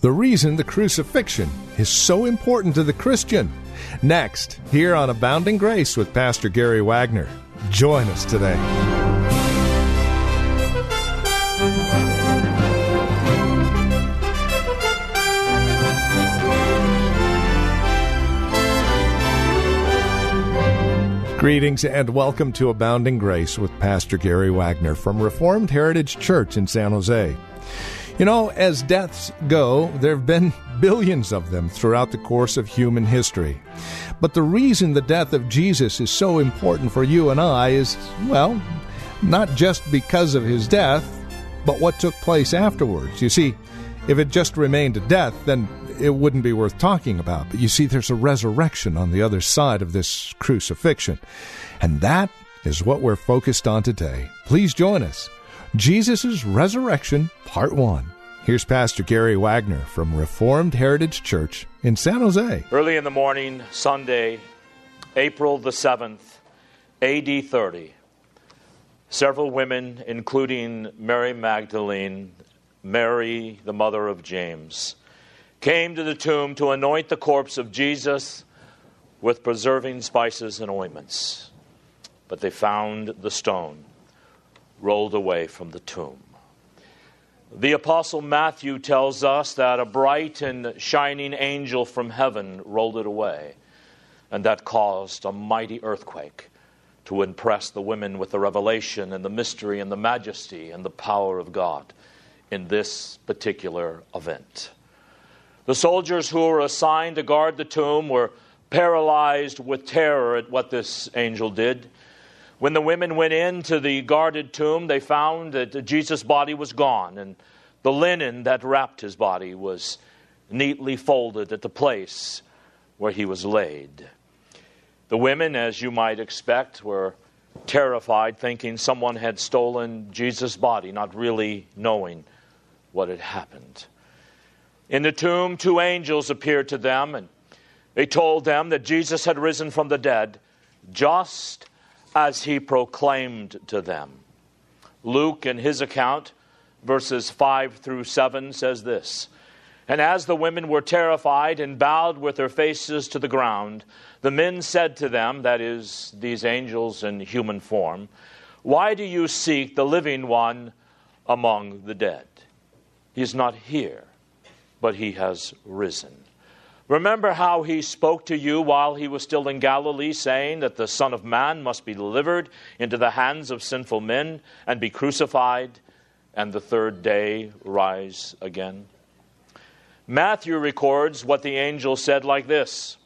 The reason the crucifixion is so important to the Christian. Next, here on Abounding Grace with Pastor Gary Wagner. Join us today. Greetings and welcome to Abounding Grace with Pastor Gary Wagner from Reformed Heritage Church in San Jose. You know, as deaths go, there have been billions of them throughout the course of human history. But the reason the death of Jesus is so important for you and I is, well, not just because of his death, but what took place afterwards. You see, if it just remained a death, then it wouldn't be worth talking about. But you see, there's a resurrection on the other side of this crucifixion. And that is what we're focused on today. Please join us. Jesus' Resurrection, Part 1. Here's Pastor Gary Wagner from Reformed Heritage Church in San Jose. Early in the morning, Sunday, April the 7th, AD 30, several women, including Mary Magdalene, Mary, the mother of James, came to the tomb to anoint the corpse of Jesus with preserving spices and ointments. But they found the stone rolled away from the tomb. The Apostle Matthew tells us that a bright and shining angel from heaven rolled it away, and that caused a mighty earthquake to impress the women with the revelation and the mystery and the majesty and the power of God in this particular event. The soldiers who were assigned to guard the tomb were paralyzed with terror at what this angel did. When the women went into the guarded tomb, they found that Jesus' body was gone, and the linen that wrapped his body was neatly folded at the place where he was laid. The women, as you might expect, were terrified, thinking someone had stolen Jesus' body, not really knowing what had happened. In the tomb, two angels appeared to them, and they told them that Jesus had risen from the dead, just as he proclaimed to them. Luke, in his account, verses 5 through 7, says this And as the women were terrified and bowed with their faces to the ground, the men said to them, that is, these angels in human form, Why do you seek the living one among the dead? He is not here, but he has risen. Remember how he spoke to you while he was still in Galilee, saying that the Son of Man must be delivered into the hands of sinful men and be crucified, and the third day rise again? Matthew records what the angel said like this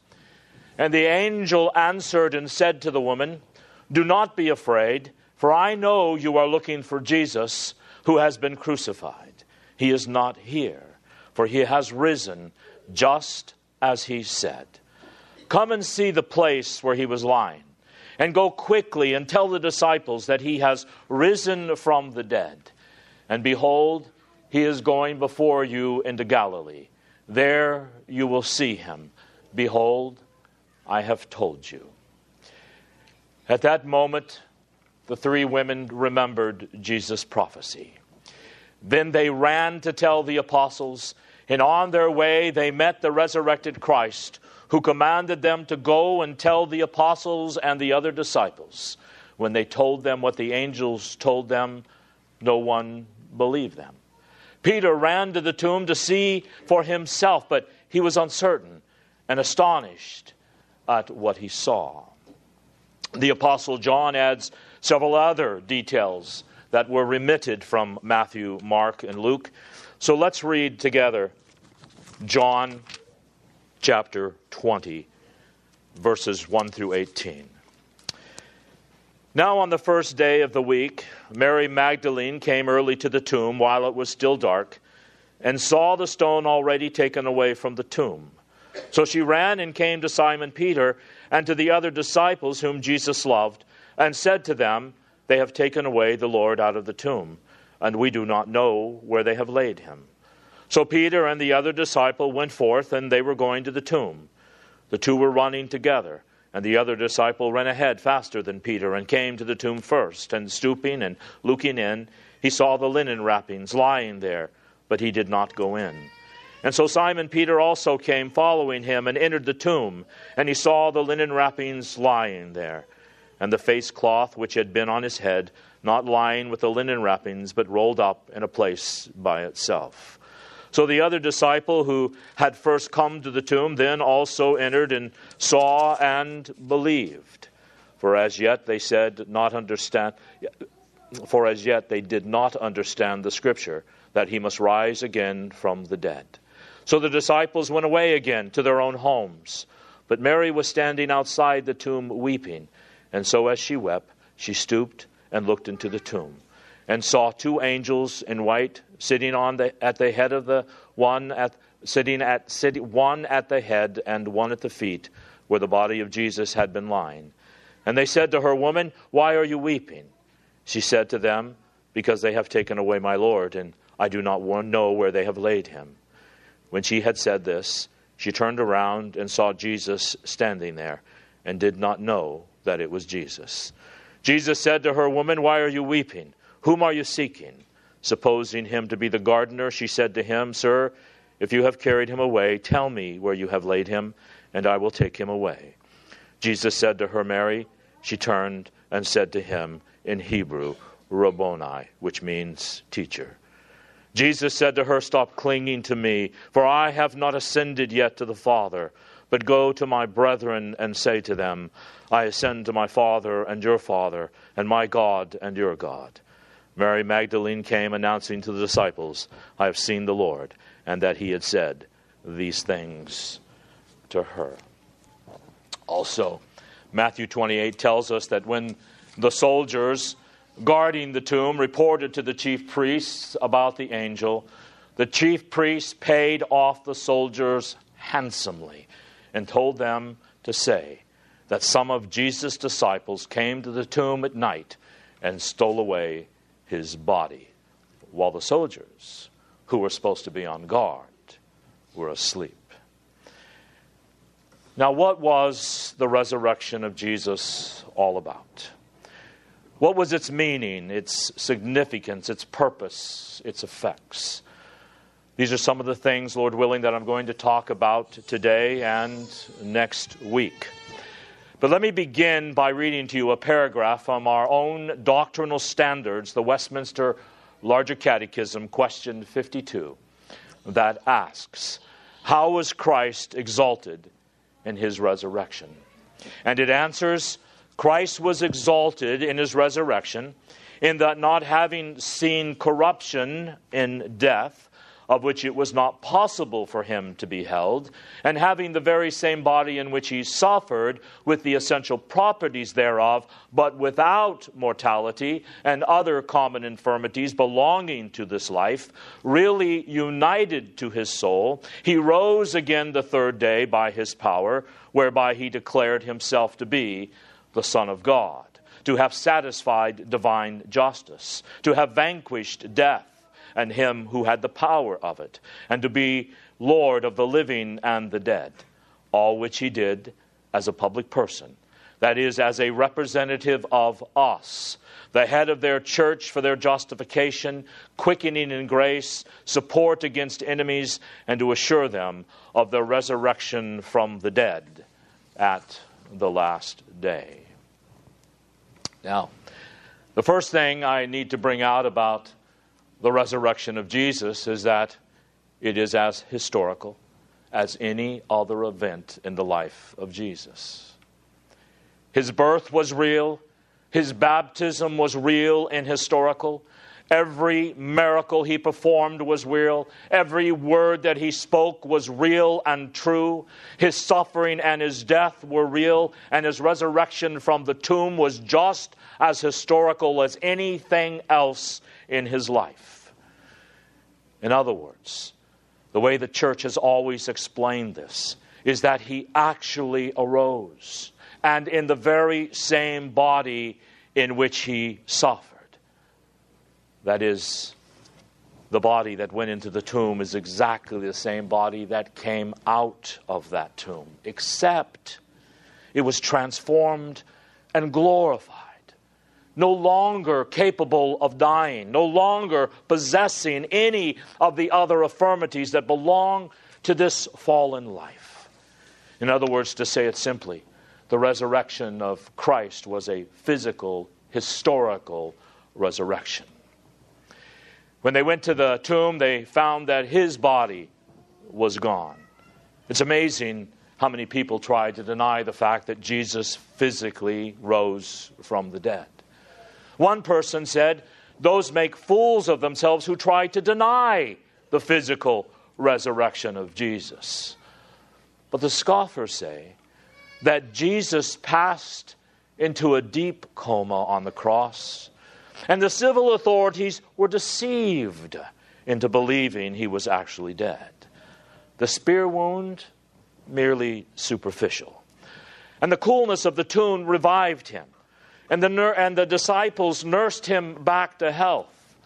And the angel answered and said to the woman, Do not be afraid, for I know you are looking for Jesus who has been crucified. He is not here, for he has risen just as he said. Come and see the place where he was lying, and go quickly and tell the disciples that he has risen from the dead. And behold, he is going before you into Galilee. There you will see him. Behold, I have told you. At that moment, the three women remembered Jesus' prophecy. Then they ran to tell the apostles and on their way, they met the resurrected Christ, who commanded them to go and tell the apostles and the other disciples. When they told them what the angels told them, no one believed them. Peter ran to the tomb to see for himself, but he was uncertain and astonished at what he saw. The Apostle John adds several other details that were remitted from Matthew, Mark, and Luke. So let's read together John chapter 20, verses 1 through 18. Now, on the first day of the week, Mary Magdalene came early to the tomb while it was still dark and saw the stone already taken away from the tomb. So she ran and came to Simon Peter and to the other disciples whom Jesus loved, and said to them, They have taken away the Lord out of the tomb, and we do not know where they have laid him. So Peter and the other disciple went forth, and they were going to the tomb. The two were running together. And the other disciple ran ahead faster than Peter and came to the tomb first. And stooping and looking in, he saw the linen wrappings lying there, but he did not go in. And so Simon Peter also came following him and entered the tomb, and he saw the linen wrappings lying there, and the face cloth which had been on his head, not lying with the linen wrappings, but rolled up in a place by itself. So the other disciple who had first come to the tomb then also entered and saw and believed. For as yet they said not understand for as yet they did not understand the scripture that he must rise again from the dead. So the disciples went away again to their own homes. But Mary was standing outside the tomb weeping. And so as she wept, she stooped and looked into the tomb, and saw two angels in white sitting on the, at the head of the one at sitting at sitting, one at the head and one at the feet, where the body of Jesus had been lying. And they said to her, Woman, why are you weeping? She said to them, Because they have taken away my Lord, and I do not know where they have laid him. When she had said this, she turned around and saw Jesus standing there, and did not know that it was Jesus. Jesus said to her, Woman, why are you weeping? Whom are you seeking? Supposing him to be the gardener, she said to him, Sir, if you have carried him away, tell me where you have laid him, and I will take him away. Jesus said to her, Mary. She turned and said to him in Hebrew, Rabboni, which means teacher. Jesus said to her, Stop clinging to me, for I have not ascended yet to the Father. But go to my brethren and say to them, I ascend to my Father and your Father, and my God and your God. Mary Magdalene came announcing to the disciples, I have seen the Lord, and that he had said these things to her. Also, Matthew 28 tells us that when the soldiers guarding the tomb reported to the chief priests about the angel. The chief priests paid off the soldiers handsomely and told them to say that some of Jesus' disciples came to the tomb at night and stole away his body, while the soldiers, who were supposed to be on guard, were asleep. Now, what was the resurrection of Jesus all about? What was its meaning, its significance, its purpose, its effects? These are some of the things, Lord willing, that I'm going to talk about today and next week. But let me begin by reading to you a paragraph from our own doctrinal standards, the Westminster Larger Catechism, question 52, that asks, How was Christ exalted in his resurrection? And it answers, Christ was exalted in his resurrection, in that not having seen corruption in death, of which it was not possible for him to be held, and having the very same body in which he suffered, with the essential properties thereof, but without mortality and other common infirmities belonging to this life, really united to his soul, he rose again the third day by his power, whereby he declared himself to be the Son of God, to have satisfied divine justice, to have vanquished death and him who had the power of it, and to be Lord of the living and the dead, all which he did as a public person, that is, as a representative of us, the head of their church for their justification, quickening in grace, support against enemies, and to assure them of their resurrection from the dead at the last day. Now, the first thing I need to bring out about the resurrection of Jesus is that it is as historical as any other event in the life of Jesus. His birth was real, his baptism was real and historical, Every miracle he performed was real. Every word that he spoke was real and true. His suffering and his death were real, and his resurrection from the tomb was just as historical as anything else in his life. In other words, the way the church has always explained this is that he actually arose, and in the very same body in which he suffered. That is, the body that went into the tomb is exactly the same body that came out of that tomb, except it was transformed and glorified. No longer capable of dying, no longer possessing any of the other affirmities that belong to this fallen life. In other words, to say it simply, the resurrection of Christ was a physical, historical resurrection. When they went to the tomb, they found that his body was gone. It's amazing how many people tried to deny the fact that Jesus physically rose from the dead. One person said, Those make fools of themselves who try to deny the physical resurrection of Jesus. But the scoffers say that Jesus passed into a deep coma on the cross and the civil authorities were deceived into believing he was actually dead. The spear wound, merely superficial. And the coolness of the tomb revived him. And the, and the disciples nursed him back to health.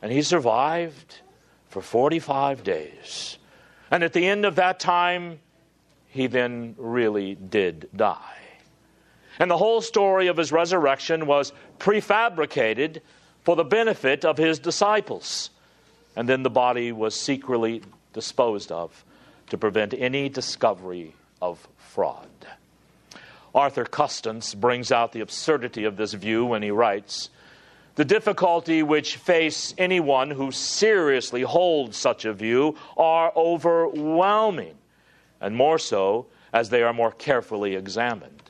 And he survived for 45 days. And at the end of that time, he then really did die. And the whole story of his resurrection was prefabricated for the benefit of his disciples. And then the body was secretly disposed of to prevent any discovery of fraud. Arthur Custance brings out the absurdity of this view when he writes The difficulty which face anyone who seriously holds such a view are overwhelming, and more so as they are more carefully examined.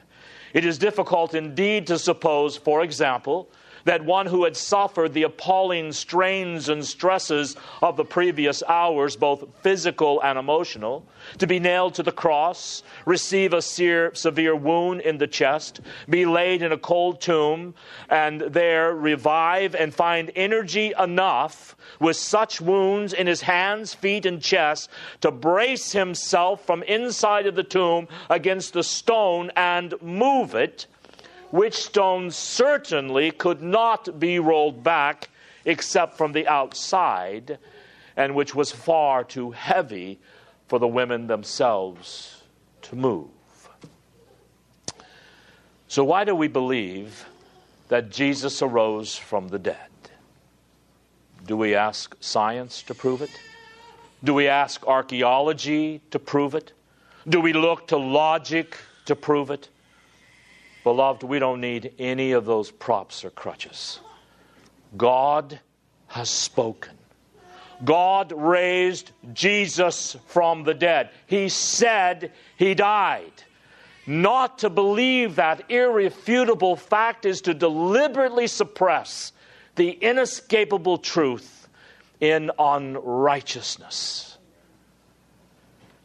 It is difficult indeed to suppose, for example, that one who had suffered the appalling strains and stresses of the previous hours, both physical and emotional, to be nailed to the cross, receive a severe wound in the chest, be laid in a cold tomb, and there revive and find energy enough with such wounds in his hands, feet, and chest to brace himself from inside of the tomb against the stone and move it which stone certainly could not be rolled back except from the outside, and which was far too heavy for the women themselves to move. So, why do we believe that Jesus arose from the dead? Do we ask science to prove it? Do we ask archaeology to prove it? Do we look to logic to prove it? Beloved, we don't need any of those props or crutches. God has spoken. God raised Jesus from the dead. He said he died. Not to believe that irrefutable fact is to deliberately suppress the inescapable truth in unrighteousness.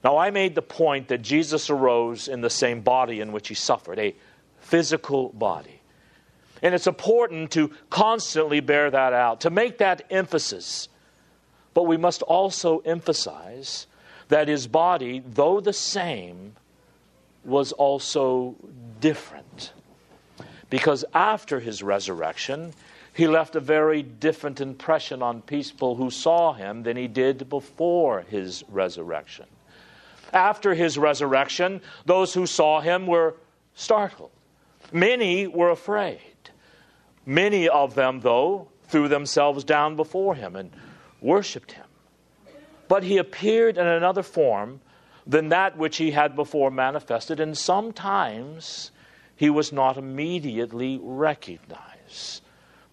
Now, I made the point that Jesus arose in the same body in which he suffered, a physical body. And it's important to constantly bear that out, to make that emphasis. But we must also emphasize that his body, though the same, was also different. Because after his resurrection, he left a very different impression on people who saw him than he did before his resurrection. After his resurrection, those who saw him were startled. Many were afraid. Many of them, though, threw themselves down before him and worshiped him. But he appeared in another form than that which he had before manifested, and sometimes he was not immediately recognized.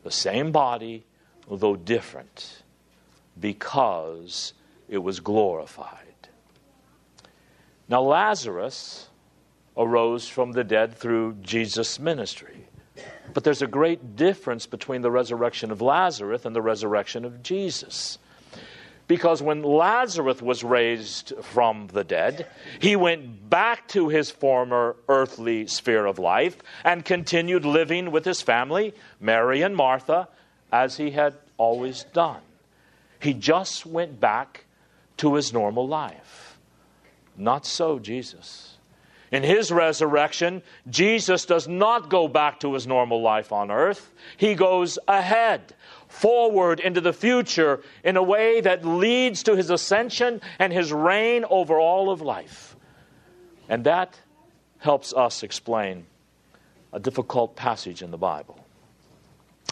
The same body, though different, because it was glorified. Now, Lazarus arose from the dead through Jesus' ministry. But there's a great difference between the resurrection of Lazarus and the resurrection of Jesus. Because when Lazarus was raised from the dead, he went back to his former earthly sphere of life and continued living with his family, Mary and Martha, as he had always done. He just went back to his normal life. Not so, Jesus. In his resurrection, Jesus does not go back to his normal life on earth. He goes ahead, forward into the future in a way that leads to his ascension and his reign over all of life. And that helps us explain a difficult passage in the Bible.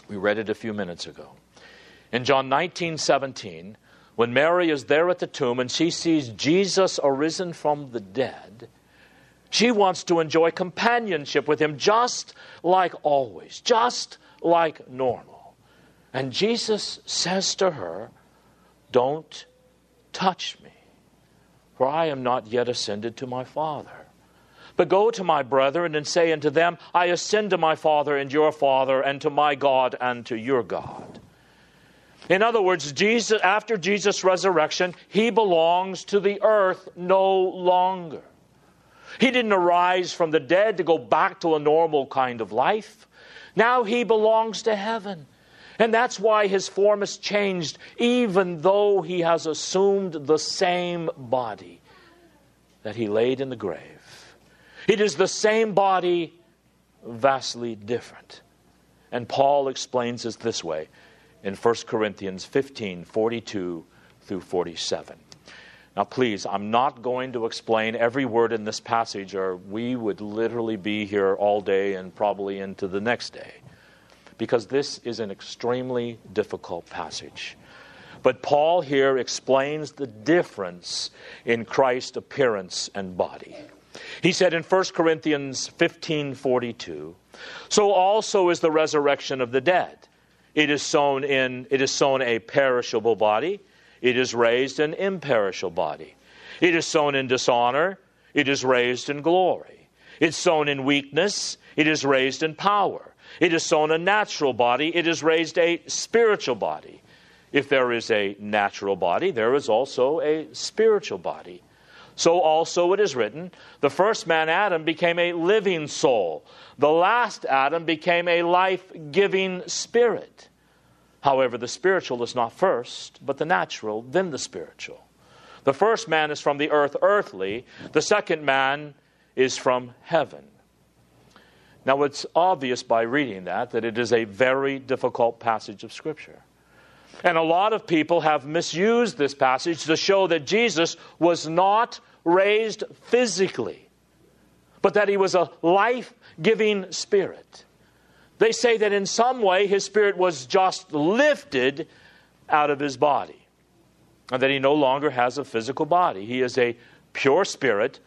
We read it a few minutes ago. In John 19 17, when Mary is there at the tomb and she sees Jesus arisen from the dead, she wants to enjoy companionship with him just like always, just like normal. And Jesus says to her, Don't touch me, for I am not yet ascended to my Father. But go to my brethren and say unto them, I ascend to my Father and your Father, and to my God and to your God. In other words, Jesus, after Jesus' resurrection, he belongs to the earth no longer. He didn't arise from the dead to go back to a normal kind of life. Now he belongs to heaven. And that's why his form has changed, even though he has assumed the same body that he laid in the grave. It is the same body, vastly different. And Paul explains it this way in 1 Corinthians 15 42 through 47. Now, please, I'm not going to explain every word in this passage, or we would literally be here all day and probably into the next day, because this is an extremely difficult passage. But Paul here explains the difference in Christ's appearance and body. He said in 1 Corinthians 15:42, "So also is the resurrection of the dead. It is sown in it is sown a perishable body, it is raised an imperishable body. It is sown in dishonor. It is raised in glory. It's sown in weakness. It is raised in power. It is sown a natural body. It is raised a spiritual body. If there is a natural body, there is also a spiritual body. So also it is written the first man, Adam, became a living soul. The last Adam became a life giving spirit. However, the spiritual is not first, but the natural, then the spiritual. The first man is from the earth, earthly. The second man is from heaven. Now, it's obvious by reading that that it is a very difficult passage of Scripture. And a lot of people have misused this passage to show that Jesus was not raised physically, but that he was a life giving spirit. They say that in some way his spirit was just lifted out of his body and that he no longer has a physical body. He is a pure spirit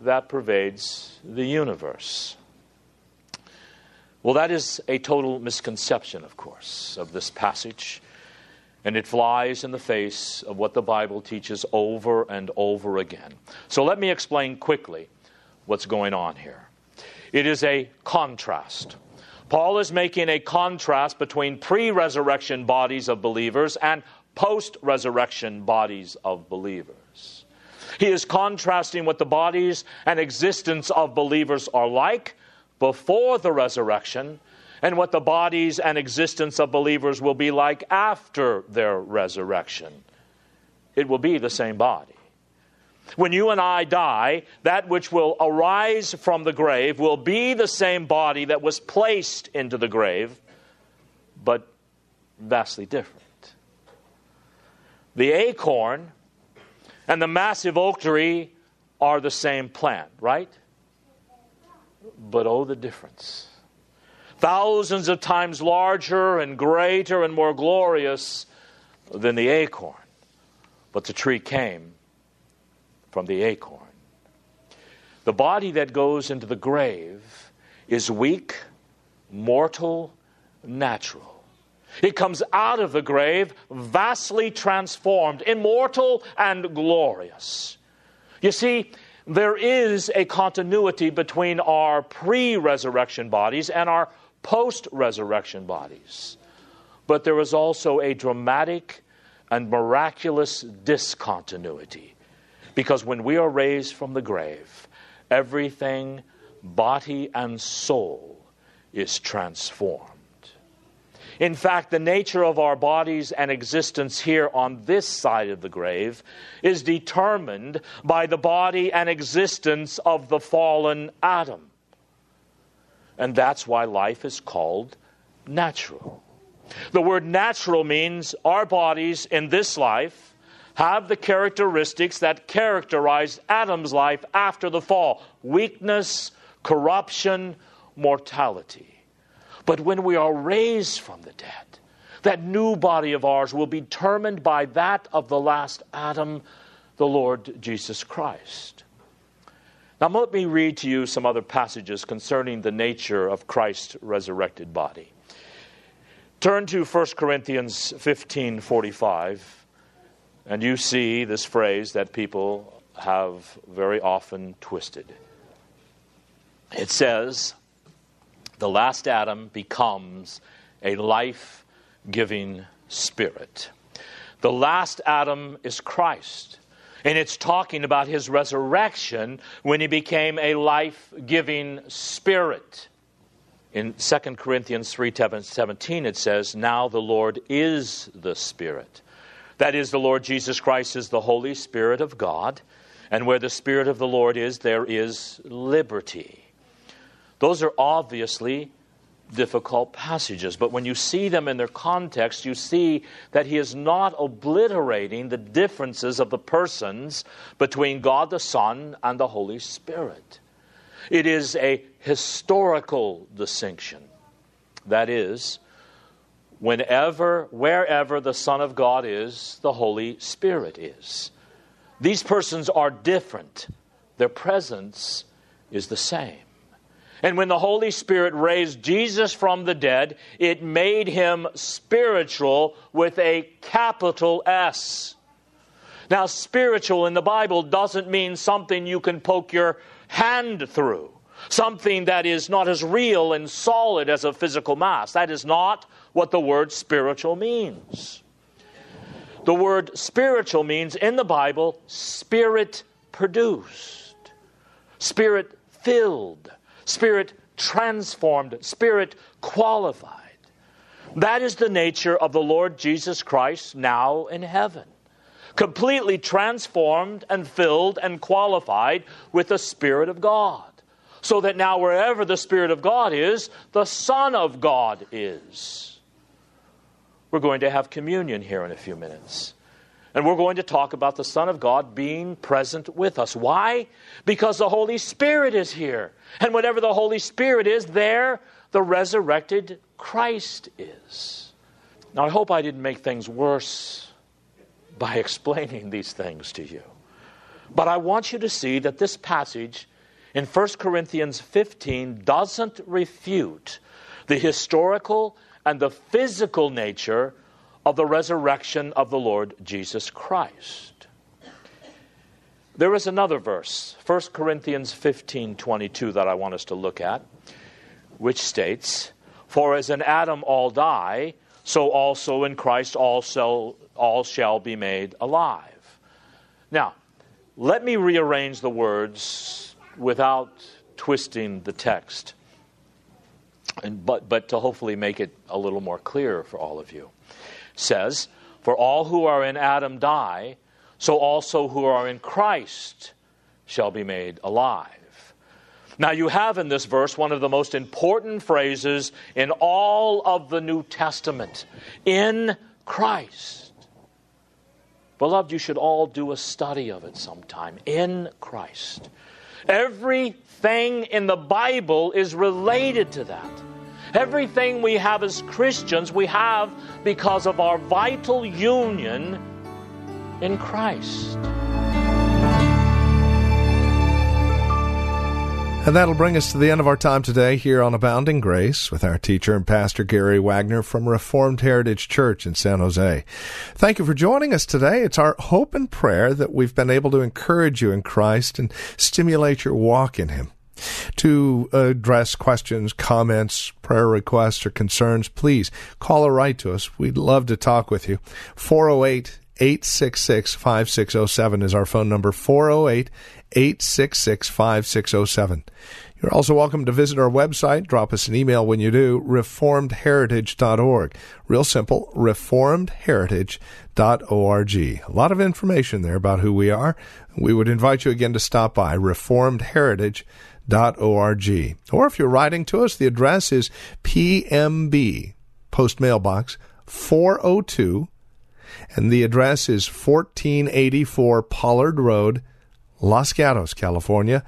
that pervades the universe. Well, that is a total misconception, of course, of this passage. And it flies in the face of what the Bible teaches over and over again. So let me explain quickly what's going on here. It is a contrast. Paul is making a contrast between pre resurrection bodies of believers and post resurrection bodies of believers. He is contrasting what the bodies and existence of believers are like before the resurrection and what the bodies and existence of believers will be like after their resurrection. It will be the same body. When you and I die, that which will arise from the grave will be the same body that was placed into the grave, but vastly different. The acorn and the massive oak tree are the same plant, right? But oh, the difference. Thousands of times larger and greater and more glorious than the acorn. But the tree came from the acorn. The body that goes into the grave is weak, mortal, natural. It comes out of the grave vastly transformed, immortal, and glorious. You see, there is a continuity between our pre resurrection bodies and our post resurrection bodies. But there is also a dramatic and miraculous discontinuity. Because when we are raised from the grave, everything, body and soul, is transformed. In fact, the nature of our bodies and existence here on this side of the grave is determined by the body and existence of the fallen Adam. And that's why life is called natural. The word natural means our bodies in this life have the characteristics that characterized Adam's life after the fall weakness, corruption, mortality. But when we are raised from the dead, that new body of ours will be determined by that of the last Adam, the Lord Jesus Christ. Now, let me read to you some other passages concerning the nature of Christ's resurrected body. Turn to 1 Corinthians 15 45, and you see this phrase that people have very often twisted. It says, The last Adam becomes a life giving spirit. The last Adam is Christ. And it's talking about his resurrection when he became a life giving spirit. In 2 Corinthians 3:17 it says, "Now the Lord is the Spirit." That is the Lord Jesus Christ is the Holy Spirit of God, and where the Spirit of the Lord is there is liberty. Those are obviously difficult passages, but when you see them in their context, you see that he is not obliterating the differences of the persons between God the Son and the Holy Spirit. It is a historical distinction. That is, whenever, wherever the Son of God is, the Holy Spirit is. These persons are different, their presence is the same. And when the Holy Spirit raised Jesus from the dead, it made him spiritual with a capital S. Now, spiritual in the Bible doesn't mean something you can poke your hand through, something that is not as real and solid as a physical mass. That is not what the word spiritual means. The word spiritual means in the Bible spirit produced, spirit filled, spirit transformed, spirit qualified. That is the nature of the Lord Jesus Christ now in heaven completely transformed and filled and qualified with the Spirit of God. So that now, wherever the Spirit of God is, the Son of God is. We're going to have communion here in a few minutes. And we're going to talk about the Son of God being present with us. Why? Because the Holy Spirit is here. And whatever the Holy Spirit is, there the resurrected Christ is. Now, I hope I didn't make things worse by explaining these things to you. But I want you to see that this passage in 1 Corinthians 15 doesn't refute the historical and the physical nature of the resurrection of the Lord Jesus Christ. There is another verse, 1 Corinthians 15 22, that I want us to look at, which states, For as in Adam all die, so also in Christ all shall, all shall be made alive. Now, let me rearrange the words without twisting the text, and, but, but to hopefully make it a little more clear for all of you. Says, For all who are in Adam die, so also who are in Christ shall be made alive. Now, you have in this verse one of the most important phrases in all of the New Testament in Christ. Beloved, you should all do a study of it sometime. In Christ. Everything in the Bible is related to that. Everything we have as Christians, we have because of our vital union in Christ. And that'll bring us to the end of our time today here on Abounding Grace with our teacher and pastor Gary Wagner from Reformed Heritage Church in San Jose. Thank you for joining us today. It's our hope and prayer that we've been able to encourage you in Christ and stimulate your walk in Him. To address questions, comments, prayer requests, or concerns, please call or write to us. We'd love to talk with you. 408 866 5607 is our phone number 408 866 5607. You're also welcome to visit our website. Drop us an email when you do, reformedheritage.org. Real simple, reformedheritage.org. A lot of information there about who we are. We would invite you again to stop by, reformedheritage.org. Or if you're writing to us, the address is PMB, Post Mailbox 402, and the address is 1484 Pollard Road, Los Gatos, California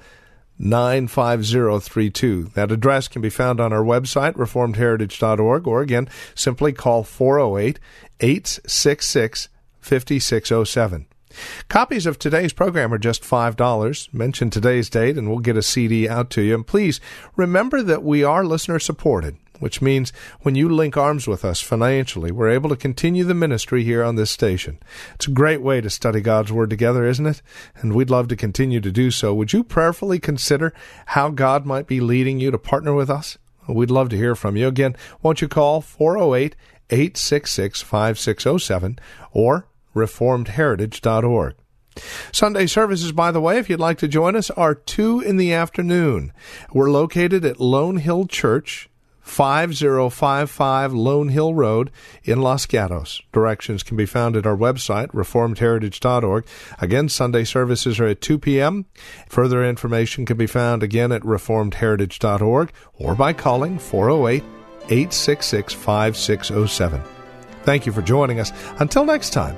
95032. That address can be found on our website, reformedheritage.org, or again, simply call 408 866 5607. Copies of today's program are just $5. Mention today's date and we'll get a CD out to you. And please remember that we are listener supported which means when you link arms with us financially, we're able to continue the ministry here on this station. It's a great way to study God's Word together, isn't it? And we'd love to continue to do so. Would you prayerfully consider how God might be leading you to partner with us? We'd love to hear from you. Again, won't you call 408 866 5607 or reformedheritage.org. Sunday services, by the way, if you'd like to join us, are 2 in the afternoon. We're located at Lone Hill Church, 5055 Lone Hill Road in Los Gatos. Directions can be found at our website, reformedheritage.org. Again, Sunday services are at 2 p.m. Further information can be found again at reformedheritage.org or by calling 408 866 5607. Thank you for joining us. Until next time,